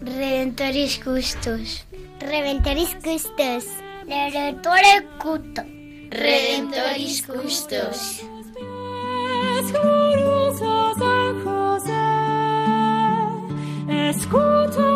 Redentoris Custos. Redentoris Custos. Redentore Cuto. Redentoris Custos. Escucha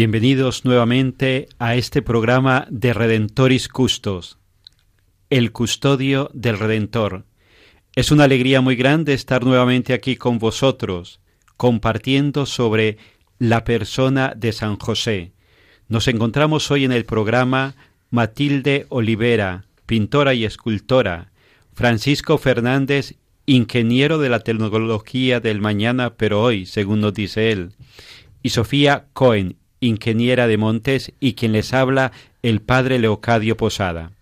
Bienvenidos nuevamente a este programa de Redentoris Custos, el custodio del Redentor. Es una alegría muy grande estar nuevamente aquí con vosotros, compartiendo sobre la persona de San José. Nos encontramos hoy en el programa Matilde Olivera, pintora y escultora, Francisco Fernández, ingeniero de la tecnología del mañana, pero hoy, según nos dice él, y Sofía Cohen, ingeniera de Montes, y quien les habla, el padre Leocadio Posada.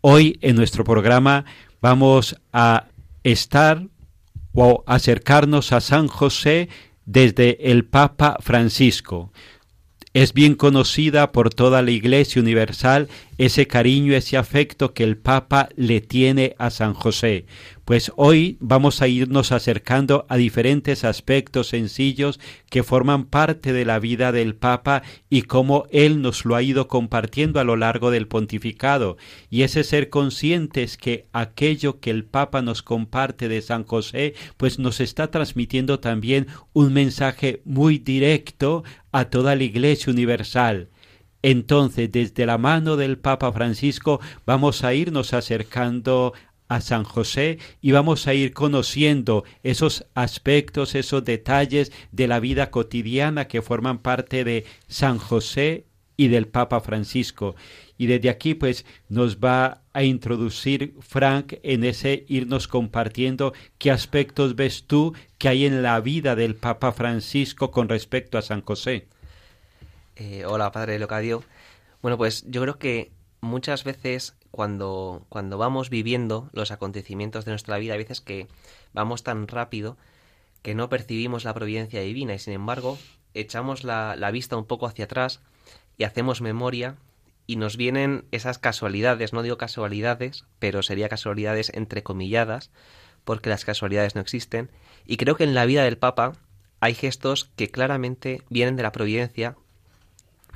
Hoy en nuestro programa vamos a estar o acercarnos a San José desde el Papa Francisco. Es bien conocida por toda la Iglesia Universal ese cariño, ese afecto que el Papa le tiene a San José. Pues hoy vamos a irnos acercando a diferentes aspectos sencillos que forman parte de la vida del Papa y cómo él nos lo ha ido compartiendo a lo largo del pontificado. Y ese ser conscientes que aquello que el Papa nos comparte de San José, pues nos está transmitiendo también un mensaje muy directo a toda la Iglesia Universal. Entonces, desde la mano del Papa Francisco vamos a irnos acercando a San José y vamos a ir conociendo esos aspectos, esos detalles de la vida cotidiana que forman parte de San José y del Papa Francisco. Y desde aquí pues nos va a introducir Frank en ese irnos compartiendo qué aspectos ves tú que hay en la vida del Papa Francisco con respecto a San José. Eh, hola, padre Locadio. Bueno, pues yo creo que muchas veces cuando, cuando vamos viviendo los acontecimientos de nuestra vida, a veces que vamos tan rápido que no percibimos la providencia divina y sin embargo echamos la, la vista un poco hacia atrás y hacemos memoria y nos vienen esas casualidades, no digo casualidades, pero sería casualidades entrecomilladas, porque las casualidades no existen, y creo que en la vida del Papa hay gestos que claramente vienen de la providencia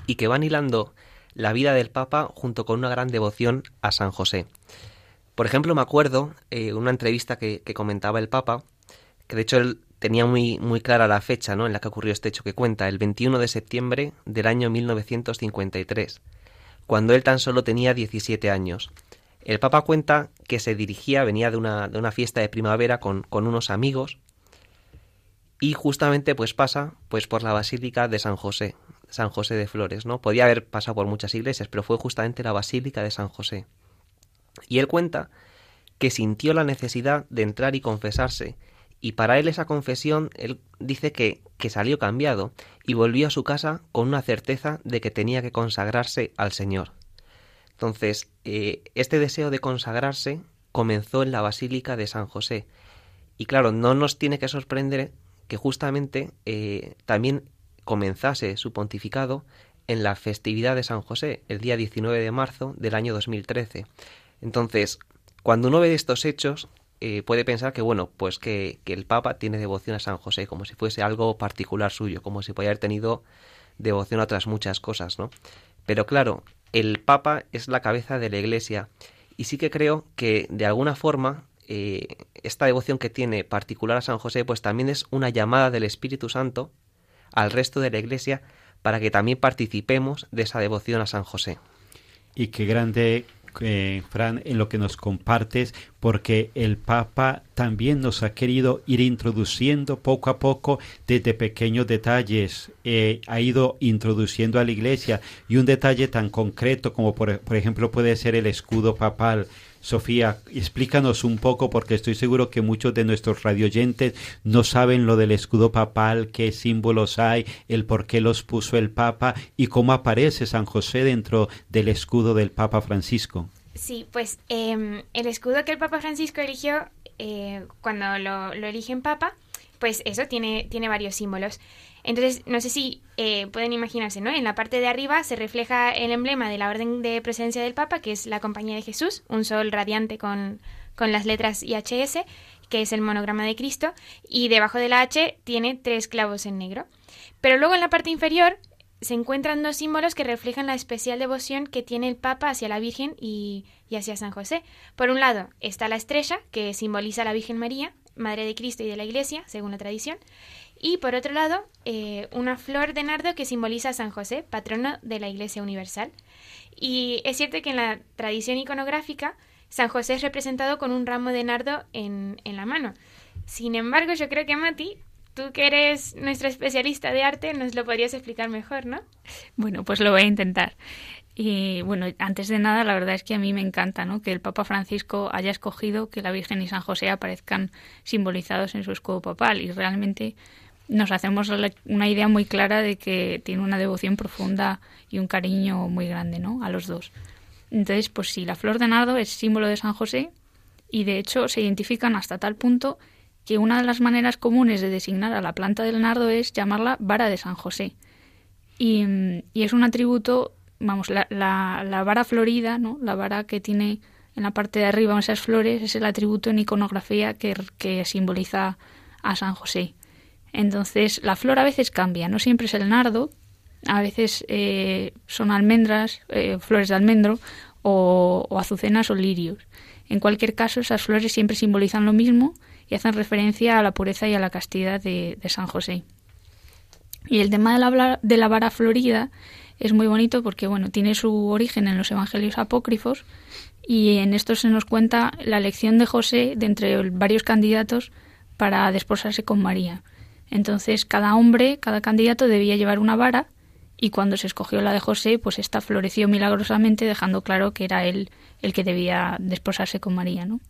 y que van hilando la vida del Papa junto con una gran devoción a San José. Por ejemplo, me acuerdo eh, una entrevista que, que, comentaba el Papa, que de hecho él tenía muy, muy clara la fecha ¿no? en la que ocurrió este hecho que cuenta, el 21 de septiembre del año 1953, cuando él tan solo tenía 17 años. El Papa cuenta que se dirigía, venía de una, de una fiesta de primavera con, con unos amigos y justamente pues pasa pues por la Basílica de San José, San José de Flores, ¿no? Podía haber pasado por muchas iglesias, pero fue justamente la Basílica de San José. Y él cuenta que sintió la necesidad de entrar y confesarse, y para él esa confesión, él dice que, que salió cambiado y volvió a su casa con una certeza de que tenía que consagrarse al Señor. Entonces, eh, este deseo de consagrarse comenzó en la Basílica de San José. Y claro, no nos tiene que sorprender que justamente eh, también comenzase su pontificado en la festividad de San José, el día 19 de marzo del año 2013. Entonces, cuando uno ve estos hechos, eh, puede pensar que, bueno, pues que, que, el Papa tiene devoción a San José, como si fuese algo particular suyo, como si pudiera haber tenido devoción a otras muchas cosas, ¿no? Pero claro, el Papa es la cabeza de la Iglesia y sí que creo que de alguna forma eh, esta devoción que tiene particular a San José, pues también es una llamada del Espíritu Santo al resto de la Iglesia para que también participemos de esa devoción a San José. Y qué grande eh, Fran, en lo que nos compartes, porque el Papa también nos ha querido ir introduciendo poco a poco desde pequeños detalles, eh, ha ido introduciendo a la Iglesia. Y un detalle tan concreto como por, por ejemplo puede ser el escudo papal, Sofía, explícanos un poco porque estoy seguro que muchos de nuestros radioyentes no saben lo del escudo papal, qué símbolos hay, el por qué los puso el Papa y cómo aparece San José dentro del escudo del Papa Francisco. Sí, pues eh, el escudo que el Papa Francisco eligió eh, cuando lo, lo eligen Papa, pues eso tiene, tiene varios símbolos. Entonces, no sé si eh, pueden imaginarse, ¿no? En la parte de arriba se refleja el emblema de la Orden de Presencia del Papa, que es la Compañía de Jesús, un sol radiante con, con las letras IHS, que es el monograma de Cristo, y debajo de la H tiene tres clavos en negro. Pero luego en la parte inferior se encuentran dos símbolos que reflejan la especial devoción que tiene el Papa hacia la Virgen y, y hacia San José. Por un lado está la estrella, que simboliza a la Virgen María, Madre de Cristo y de la Iglesia, según la tradición, y por otro lado, eh, una flor de nardo que simboliza a San José, patrono de la Iglesia Universal. Y es cierto que en la tradición iconográfica, San José es representado con un ramo de nardo en, en la mano. Sin embargo, yo creo que Mati, tú que eres nuestra especialista de arte, nos lo podrías explicar mejor, ¿no? Bueno, pues lo voy a intentar. Y bueno, antes de nada, la verdad es que a mí me encanta ¿no? que el Papa Francisco haya escogido que la Virgen y San José aparezcan simbolizados en su escudo papal. Y realmente nos hacemos una idea muy clara de que tiene una devoción profunda y un cariño muy grande, ¿no? A los dos. Entonces, pues sí, la flor de nardo es símbolo de San José y de hecho se identifican hasta tal punto que una de las maneras comunes de designar a la planta del nardo es llamarla vara de San José. Y, y es un atributo, vamos, la, la, la, vara florida, ¿no? La vara que tiene en la parte de arriba esas flores es el atributo en iconografía que, que simboliza a San José. Entonces, la flor a veces cambia, no siempre es el nardo, a veces eh, son almendras, eh, flores de almendro, o, azucenas o lirios. En cualquier caso, esas flores siempre simbolizan lo mismo y hacen referencia a la pureza y a la castidad de, de San José. Y el tema de la, de la vara florida es muy bonito porque, bueno, tiene su origen en los evangelios apócrifos y en esto se nos cuenta la elección de José de entre varios candidatos para desposarse con María. Entonces cada hombre, cada candidato debía llevar una vara y cuando se escogió la de José, pues esta floreció milagrosamente dejando claro que era él el que debía desposarse con María, ¿no?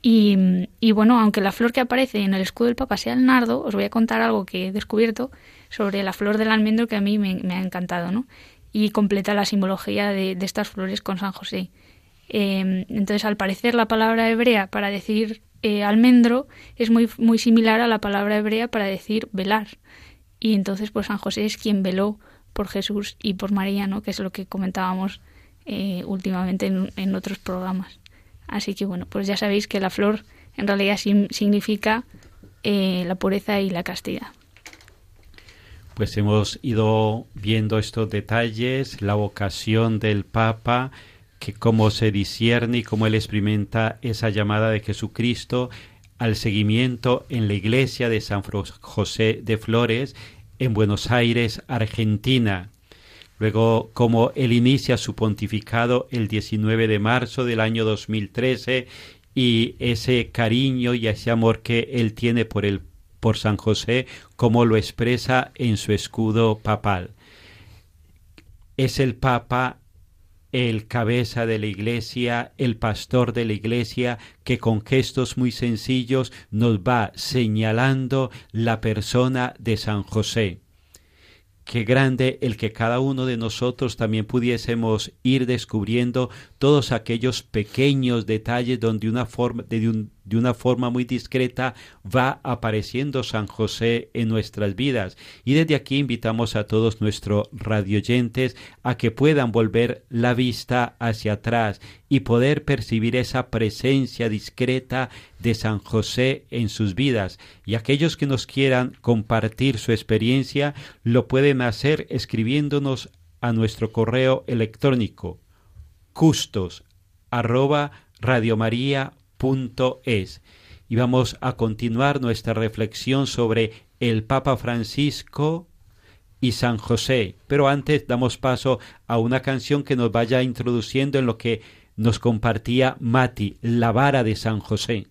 Y, y, bueno, aunque la flor que aparece en el escudo del Papa sea el nardo, os voy a contar algo que he descubierto sobre la flor del almendro que a mí me, ha encantado, ¿no? Y completa la simbología de, de estas flores con San José. Eh, entonces, al parecer, la palabra hebrea para decir eh, almendro es muy, muy similar a la palabra hebrea para decir velar. Y entonces, pues San José es quien veló por Jesús y por María, ¿no? que es lo que comentábamos eh, últimamente en, en, otros programas. Así que bueno, pues ya sabéis que la flor en realidad significa eh, la pureza y la castidad. Pues hemos ido viendo estos detalles, la vocación del Papa, que cómo se discierne y cómo él experimenta esa llamada de Jesucristo al seguimiento en la iglesia de San José de Flores en Buenos Aires, Argentina. Luego, cómo él inicia su pontificado el 19 de marzo del año 2013 y ese cariño y ese amor que él tiene por el por San José, como lo expresa en su escudo papal. Es el Papa el cabeza de la iglesia, el pastor de la iglesia, que con gestos muy sencillos nos va señalando la persona de San José. Qué grande el que cada uno de nosotros también pudiésemos ir descubriendo todos aquellos pequeños detalles donde de, de una forma muy discreta va apareciendo San José en nuestras vidas. Y desde aquí invitamos a todos nuestros radioyentes a que puedan volver la vista hacia atrás y poder percibir esa presencia discreta de San José en sus vidas. Y aquellos que nos quieran compartir su experiencia lo pueden hacer escribiéndonos a nuestro correo electrónico custos arroba radiomaria.es y vamos a continuar nuestra reflexión sobre el Papa Francisco y San José. Pero antes damos paso a una canción que nos vaya introduciendo en lo que nos compartía Mati, la vara de San José.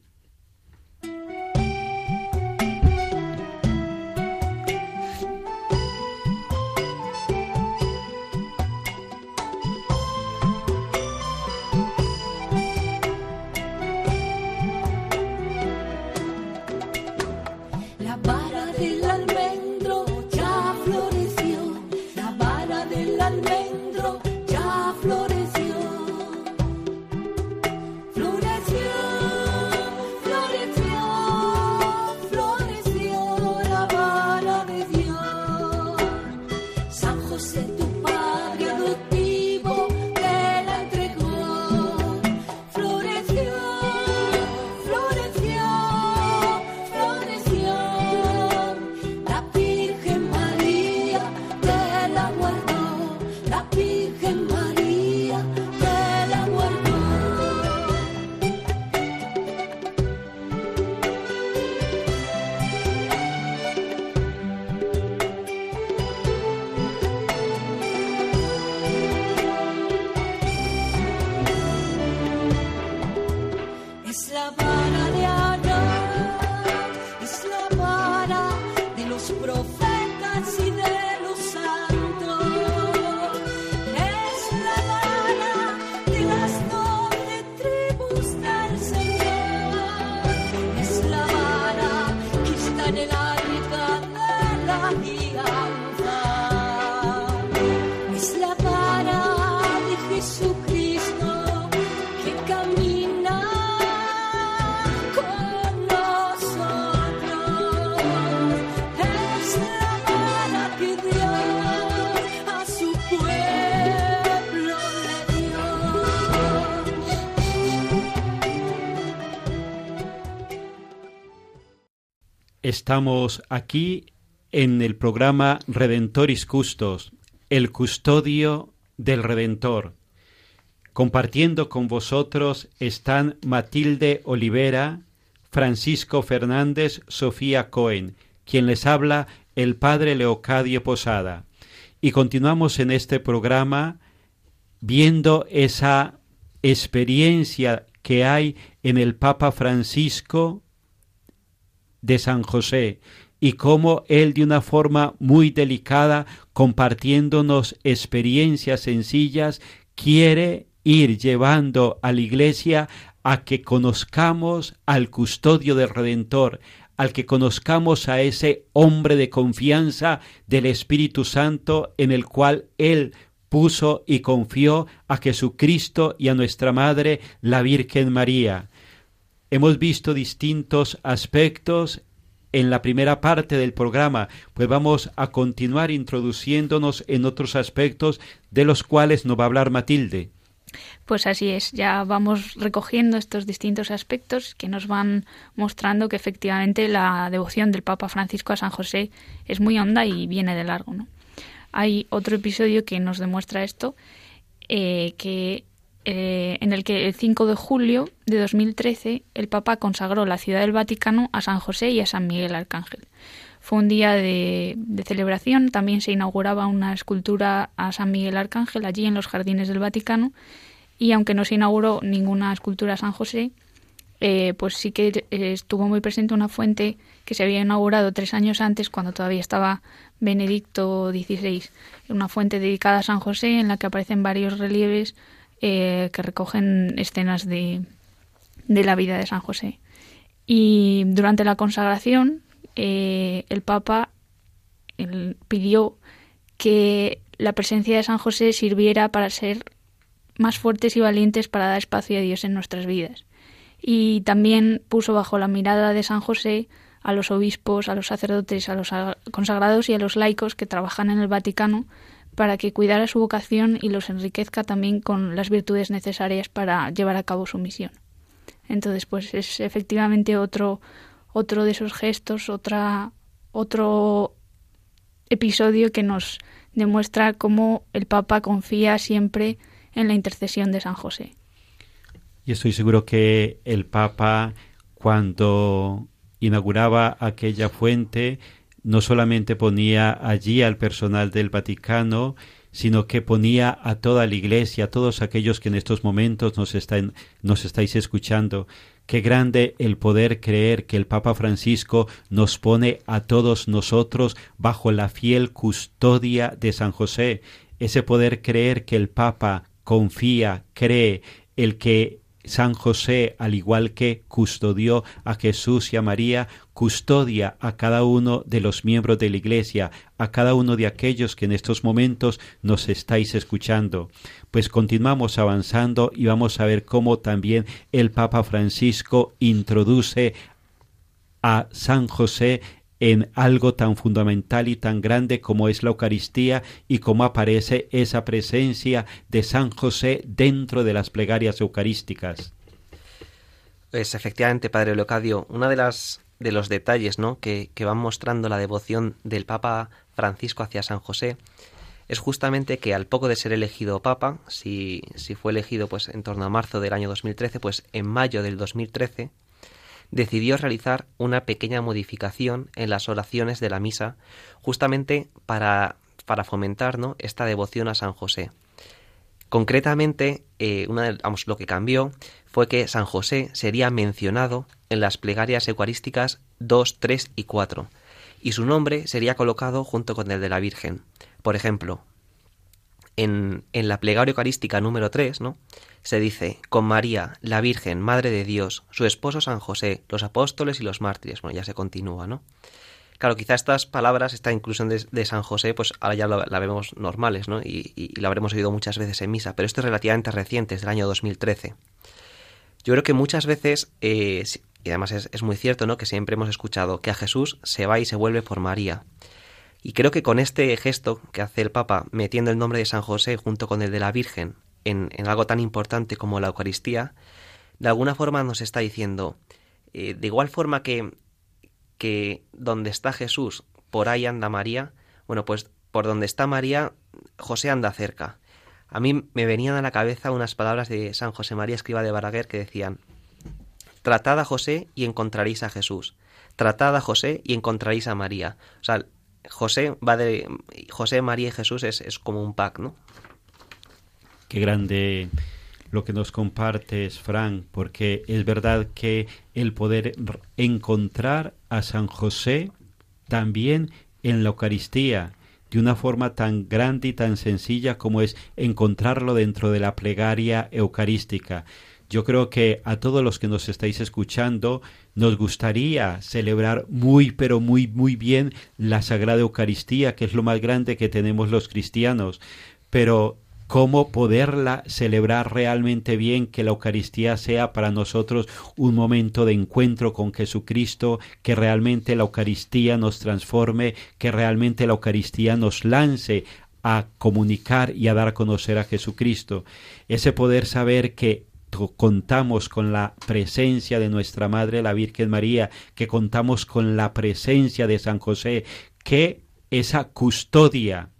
Estamos aquí en el programa Redentoris Custos, el custodio del Redentor. Compartiendo con vosotros están Matilde Olivera, Francisco Fernández, Sofía Cohen, quien les habla el Padre Leocadio Posada. Y continuamos en este programa viendo esa experiencia que hay en el Papa Francisco de San José y cómo él de una forma muy delicada, compartiéndonos experiencias sencillas, quiere ir llevando a la iglesia a que conozcamos al custodio del Redentor, al que conozcamos a ese hombre de confianza del Espíritu Santo en el cual él puso y confió a Jesucristo y a nuestra Madre, la Virgen María. Hemos visto distintos aspectos en la primera parte del programa, pues vamos a continuar introduciéndonos en otros aspectos de los cuales nos va a hablar Matilde. Pues así es, ya vamos recogiendo estos distintos aspectos que nos van mostrando que efectivamente la devoción del Papa Francisco a San José es muy honda y viene de largo. ¿no? Hay otro episodio que nos demuestra esto, eh, que eh, en el que el 5 de julio de 2013 el Papa consagró la ciudad del Vaticano a San José y a San Miguel Arcángel. Fue un día de, celebración, también se inauguraba una escultura a San Miguel Arcángel allí en los jardines del Vaticano. Y aunque no se inauguró ninguna escultura a San José, eh, pues sí que eh, estuvo muy presente una fuente que se había inaugurado tres años antes, cuando todavía estaba Benedicto XVI, una fuente dedicada a San José en la que aparecen varios relieves eh, que recogen escenas de, de, la vida de San José. Y durante la consagración, eh, el Papa pidió que la presencia de San José sirviera para ser más fuertes y valientes para dar espacio a Dios en nuestras vidas. Y también puso bajo la mirada de San José a los obispos, a los sacerdotes, a los consagrados y a los laicos que trabajan en el Vaticano para que cuidara su vocación y los enriquezca también con las virtudes necesarias para llevar a cabo su misión. Entonces, pues es efectivamente otro otro de esos gestos, otra otro episodio que nos demuestra cómo el Papa confía siempre en la intercesión de San José. Y estoy seguro que el Papa, cuando inauguraba aquella fuente, no solamente ponía allí al personal del Vaticano, sino que ponía a toda la Iglesia, a todos aquellos que en estos momentos nos, nos estáis escuchando. Qué grande el poder creer que el Papa Francisco nos pone a todos nosotros bajo la fiel custodia de San José. Ese poder creer que el Papa confía, cree, el que San José, al igual que custodió a Jesús y a María, custodia a cada uno de los miembros de la Iglesia, a cada uno de aquellos que en estos momentos nos estáis escuchando. Pues continuamos avanzando y vamos a ver cómo también el Papa Francisco introduce a San José en algo tan fundamental y tan grande como es la Eucaristía y cómo aparece esa presencia de San José dentro de las plegarias eucarísticas. Pues efectivamente, Padre Leocadio, una de las de los detalles ¿no? que, que van mostrando la devoción del Papa Francisco hacia San José es justamente que al poco de ser elegido Papa, si, si fue elegido pues en torno a marzo del año 2013, pues en mayo del 2013 decidió realizar una pequeña modificación en las oraciones de la misa, justamente para, para fomentar ¿no? esta devoción a San José. Concretamente, eh, una vamos, lo que cambió fue que San José sería mencionado en las plegarias eucarísticas 2, 3 y 4, y su nombre sería colocado junto con el de la Virgen. Por ejemplo, en, en la plegaria eucarística número 3, ¿no? se dice, con María, la Virgen, Madre de Dios, su esposo San José, los apóstoles y los mártires. Bueno, ya se continúa, ¿no? Claro, quizá estas palabras, esta inclusión de, San José, pues ahora ya la, vemos normales, ¿no? Y, la habremos oído muchas veces en misa, pero esto es relativamente reciente, es del año 2013. Yo creo que muchas veces, eh, y además es, es muy cierto, ¿no? Que siempre hemos escuchado que a Jesús se va y se vuelve por María. Y creo que con este gesto que hace el Papa, metiendo el nombre de San José junto con el de la Virgen en, algo tan importante como la Eucaristía, de alguna forma nos está diciendo, eh, de igual forma que, que donde está Jesús, por ahí anda María, bueno, pues por donde está María, José anda cerca. A mí me venían a la cabeza unas palabras de San José María Escriba de Baraguer que decían, Tratad a José y encontraréis a Jesús. Tratad a José y encontraréis a María. O sea, José va de José, María y Jesús es, es como un pack, ¿no? Qué grande lo que nos compartes, Frank, porque es verdad que el poder encontrar a San José también en la Eucaristía, de una forma tan grande y tan sencilla como es encontrarlo dentro de la plegaria eucarística. Yo creo que a todos los que nos estáis escuchando nos gustaría celebrar muy pero muy muy bien la Sagrada Eucaristía, que es lo más grande que tenemos los cristianos, pero cómo poderla celebrar realmente bien, que la Eucaristía sea para nosotros un momento de encuentro con Jesucristo, que realmente la Eucaristía nos transforme, que realmente la Eucaristía nos lance a comunicar y a dar a conocer a Jesucristo. Ese poder saber que contamos con la presencia de nuestra Madre la Virgen María, que contamos con la presencia de San José, que esa custodia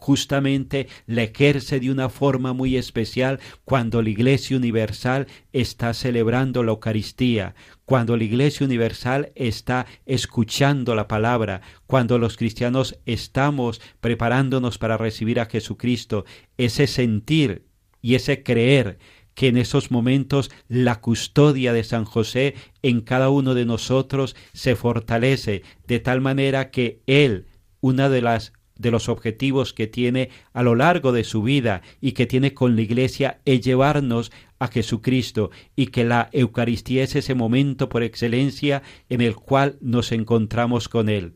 justamente la ejerce de una forma muy especial cuando la Iglesia Universal está celebrando la Eucaristía, cuando la Iglesia Universal está escuchando la palabra, cuando los cristianos estamos preparándonos para recibir a Jesucristo, ese sentir y ese creer que en esos momentos la custodia de San José en cada uno de nosotros se fortalece de tal manera que Él, una de las de los objetivos que tiene a lo largo de su vida y que tiene con la Iglesia es llevarnos a Jesucristo y que la Eucaristía es ese momento por excelencia en el cual nos encontramos con Él.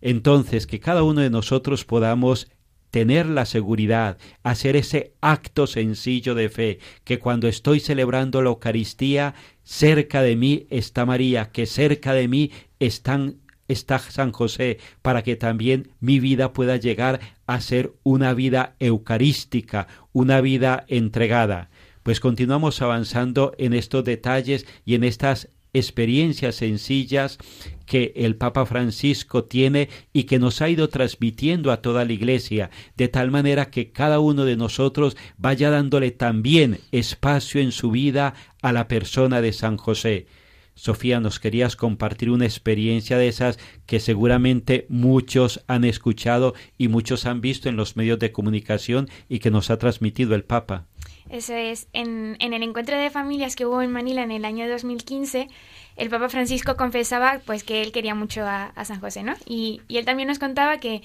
Entonces, que cada uno de nosotros podamos tener la seguridad, hacer ese acto sencillo de fe, que cuando estoy celebrando la Eucaristía, cerca de mí está María, que cerca de mí están está San José para que también mi vida pueda llegar a ser una vida eucarística, una vida entregada. Pues continuamos avanzando en estos detalles y en estas experiencias sencillas que el Papa Francisco tiene y que nos ha ido transmitiendo a toda la Iglesia, de tal manera que cada uno de nosotros vaya dándole también espacio en su vida a la persona de San José. Sofía, nos querías compartir una experiencia de esas que seguramente muchos han escuchado y muchos han visto en los medios de comunicación y que nos ha transmitido el Papa. Eso es, en, en, el encuentro de familias que hubo en Manila en el año 2015, el Papa Francisco confesaba pues que él quería mucho a, San José, ¿no? Y, y, él también nos contaba que,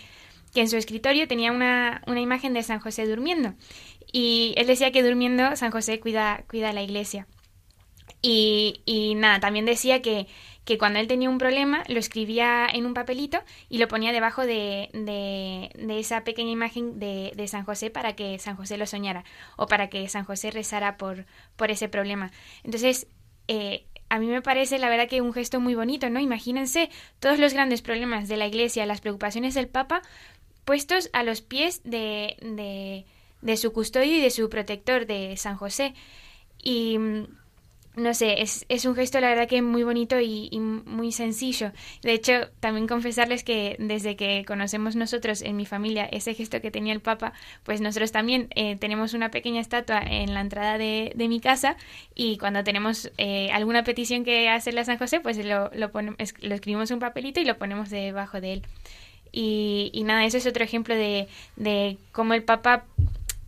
que en su escritorio tenía una, una, imagen de San José durmiendo. Y él decía que durmiendo San José cuida, cuida la iglesia. Y, y nada, también decía que, que cuando él tenía un problema lo escribía en un papelito y lo ponía debajo de, de, esa pequeña imagen de, de, San José para que San José lo soñara o para que San José rezara por, por ese problema. Entonces, eh, a mí me parece la verdad que un gesto muy bonito, ¿no? Imagínense todos los grandes problemas de la Iglesia, las preocupaciones del Papa puestos a los pies de, de, de su custodio y de su protector, de San José. Y no sé, es, es, un gesto la verdad que muy bonito y, y, muy sencillo. De hecho, también confesarles que desde que conocemos nosotros en mi familia ese gesto que tenía el Papa, pues nosotros también eh, tenemos una pequeña estatua en la entrada de, de mi casa y cuando tenemos eh, alguna petición que hacerle a San José, pues lo, lo, ponemos, lo escribimos un papelito y lo ponemos debajo de él. Y, y nada, eso es otro ejemplo de, de cómo el Papa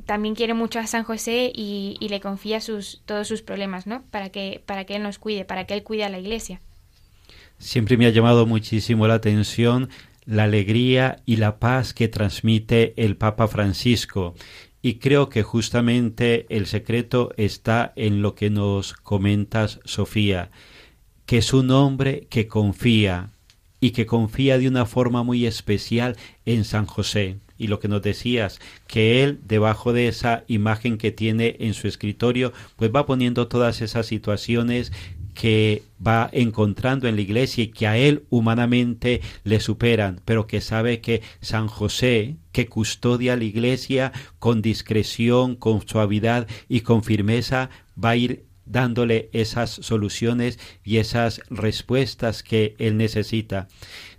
también quiere mucho a San José y, le confía sus, todos sus problemas, ¿no? Para que, para que Él nos cuide, para que Él cuide a la Iglesia. Siempre me ha llamado muchísimo la atención la alegría y la paz que transmite el Papa Francisco. Y creo que justamente el secreto está en lo que nos comentas, Sofía, que es un hombre que confía y que confía de una forma muy especial en San José y lo que nos decías, que él debajo de esa imagen que tiene en su escritorio, pues va poniendo todas esas situaciones que va encontrando en la iglesia y que a él humanamente le superan, pero que sabe que San José, que custodia la iglesia con discreción, con suavidad y con firmeza, va a ir dándole esas soluciones y esas respuestas que él necesita.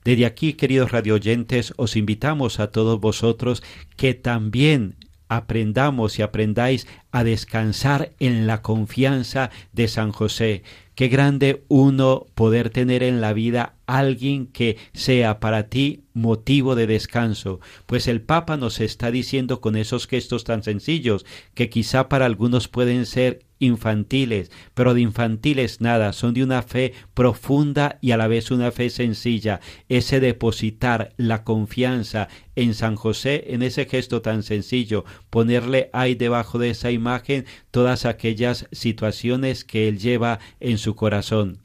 Desde aquí, queridos radioyentes, os invitamos a todos vosotros que también aprendamos y aprendáis a descansar en la confianza de San José. Qué grande uno poder tener en la vida alguien que sea para ti motivo de descanso, pues el Papa nos está diciendo con esos gestos tan sencillos que quizá para algunos pueden ser infantiles, pero de infantiles nada, son de una fe profunda y a la vez una fe sencilla, ese depositar la confianza en San José, en ese gesto tan sencillo, ponerle ahí debajo de esa imagen todas aquellas situaciones que él lleva en su corazón.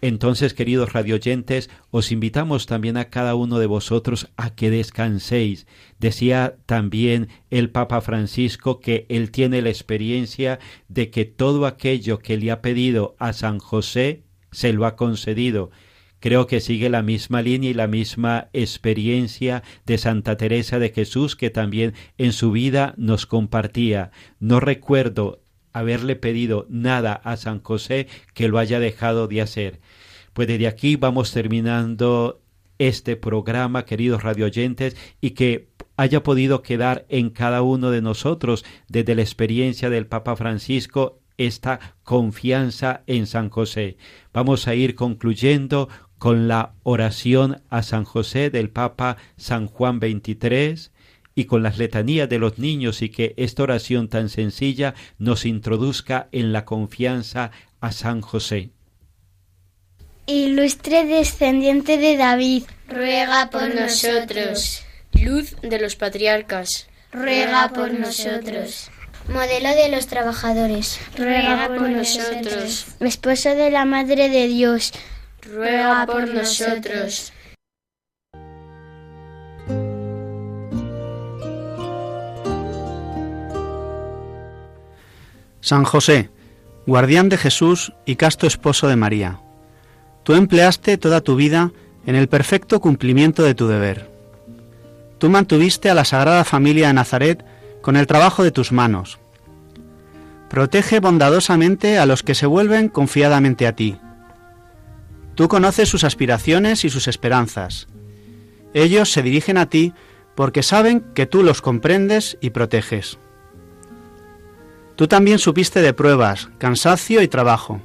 Entonces, queridos radioyentes, os invitamos también a cada uno de vosotros a que descanséis. Decía también el Papa Francisco que él tiene la experiencia de que todo aquello que le ha pedido a San José se lo ha concedido. Creo que sigue la misma línea y la misma experiencia de Santa Teresa de Jesús que también en su vida nos compartía. No recuerdo haberle pedido nada a San José que lo haya dejado de hacer. Pues desde aquí vamos terminando este programa, queridos radioyentes, y que haya podido quedar en cada uno de nosotros, desde la experiencia del Papa Francisco, esta confianza en San José. Vamos a ir concluyendo con la oración a San José del Papa San Juan XXIII y con las letanías de los niños y que esta oración tan sencilla nos introduzca en la confianza a San José. Ilustre descendiente de David, ruega por nosotros. Luz de los patriarcas, ruega por nosotros. Modelo de los trabajadores, ruega por nosotros. Esposo de la Madre de Dios, ruega por nosotros. San José, guardián de Jesús y casto esposo de María, tú empleaste toda tu vida en el perfecto cumplimiento de tu deber. Tú mantuviste a la Sagrada Familia de Nazaret con el trabajo de tus manos. Protege bondadosamente a los que se vuelven confiadamente a ti. Tú conoces sus aspiraciones y sus esperanzas. Ellos se dirigen a ti porque saben que tú los comprendes y proteges. Tú también supiste de pruebas, cansancio y trabajo,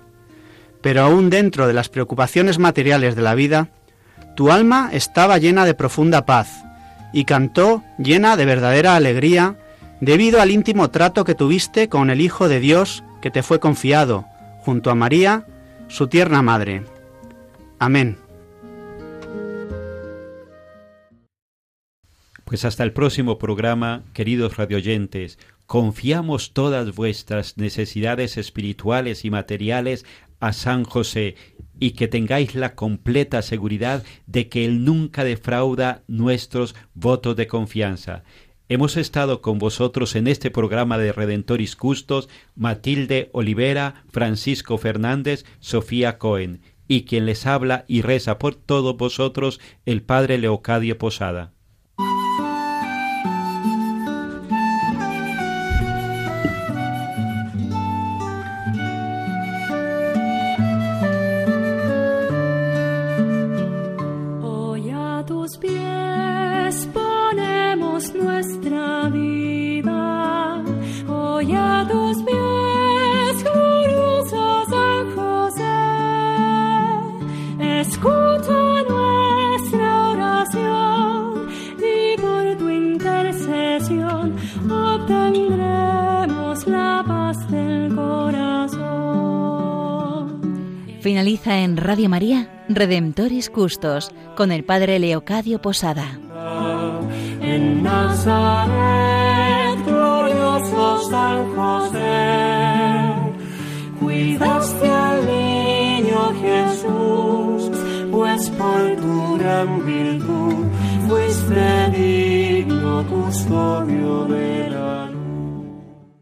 pero aún dentro de las preocupaciones materiales de la vida, tu alma estaba llena de profunda paz y cantó llena de verdadera alegría debido al íntimo trato que tuviste con el Hijo de Dios que te fue confiado, junto a María, su tierna madre. Amén. Pues hasta el próximo programa, queridos radioyentes, confiamos todas vuestras necesidades espirituales y materiales a San José y que tengáis la completa seguridad de que Él nunca defrauda nuestros votos de confianza. Hemos estado con vosotros en este programa de Redentoris Custos Matilde Olivera, Francisco Fernández, Sofía Cohen y quien les habla y reza por todos vosotros el Padre Leocadio Posada. Finaliza en Radio María Redemptoris Custos con el Padre Leocadio Posada. En Nazaret, glorioso San José, cuidaste al niño Jesús, pues por tu gran virtud fuiste digno custodio de la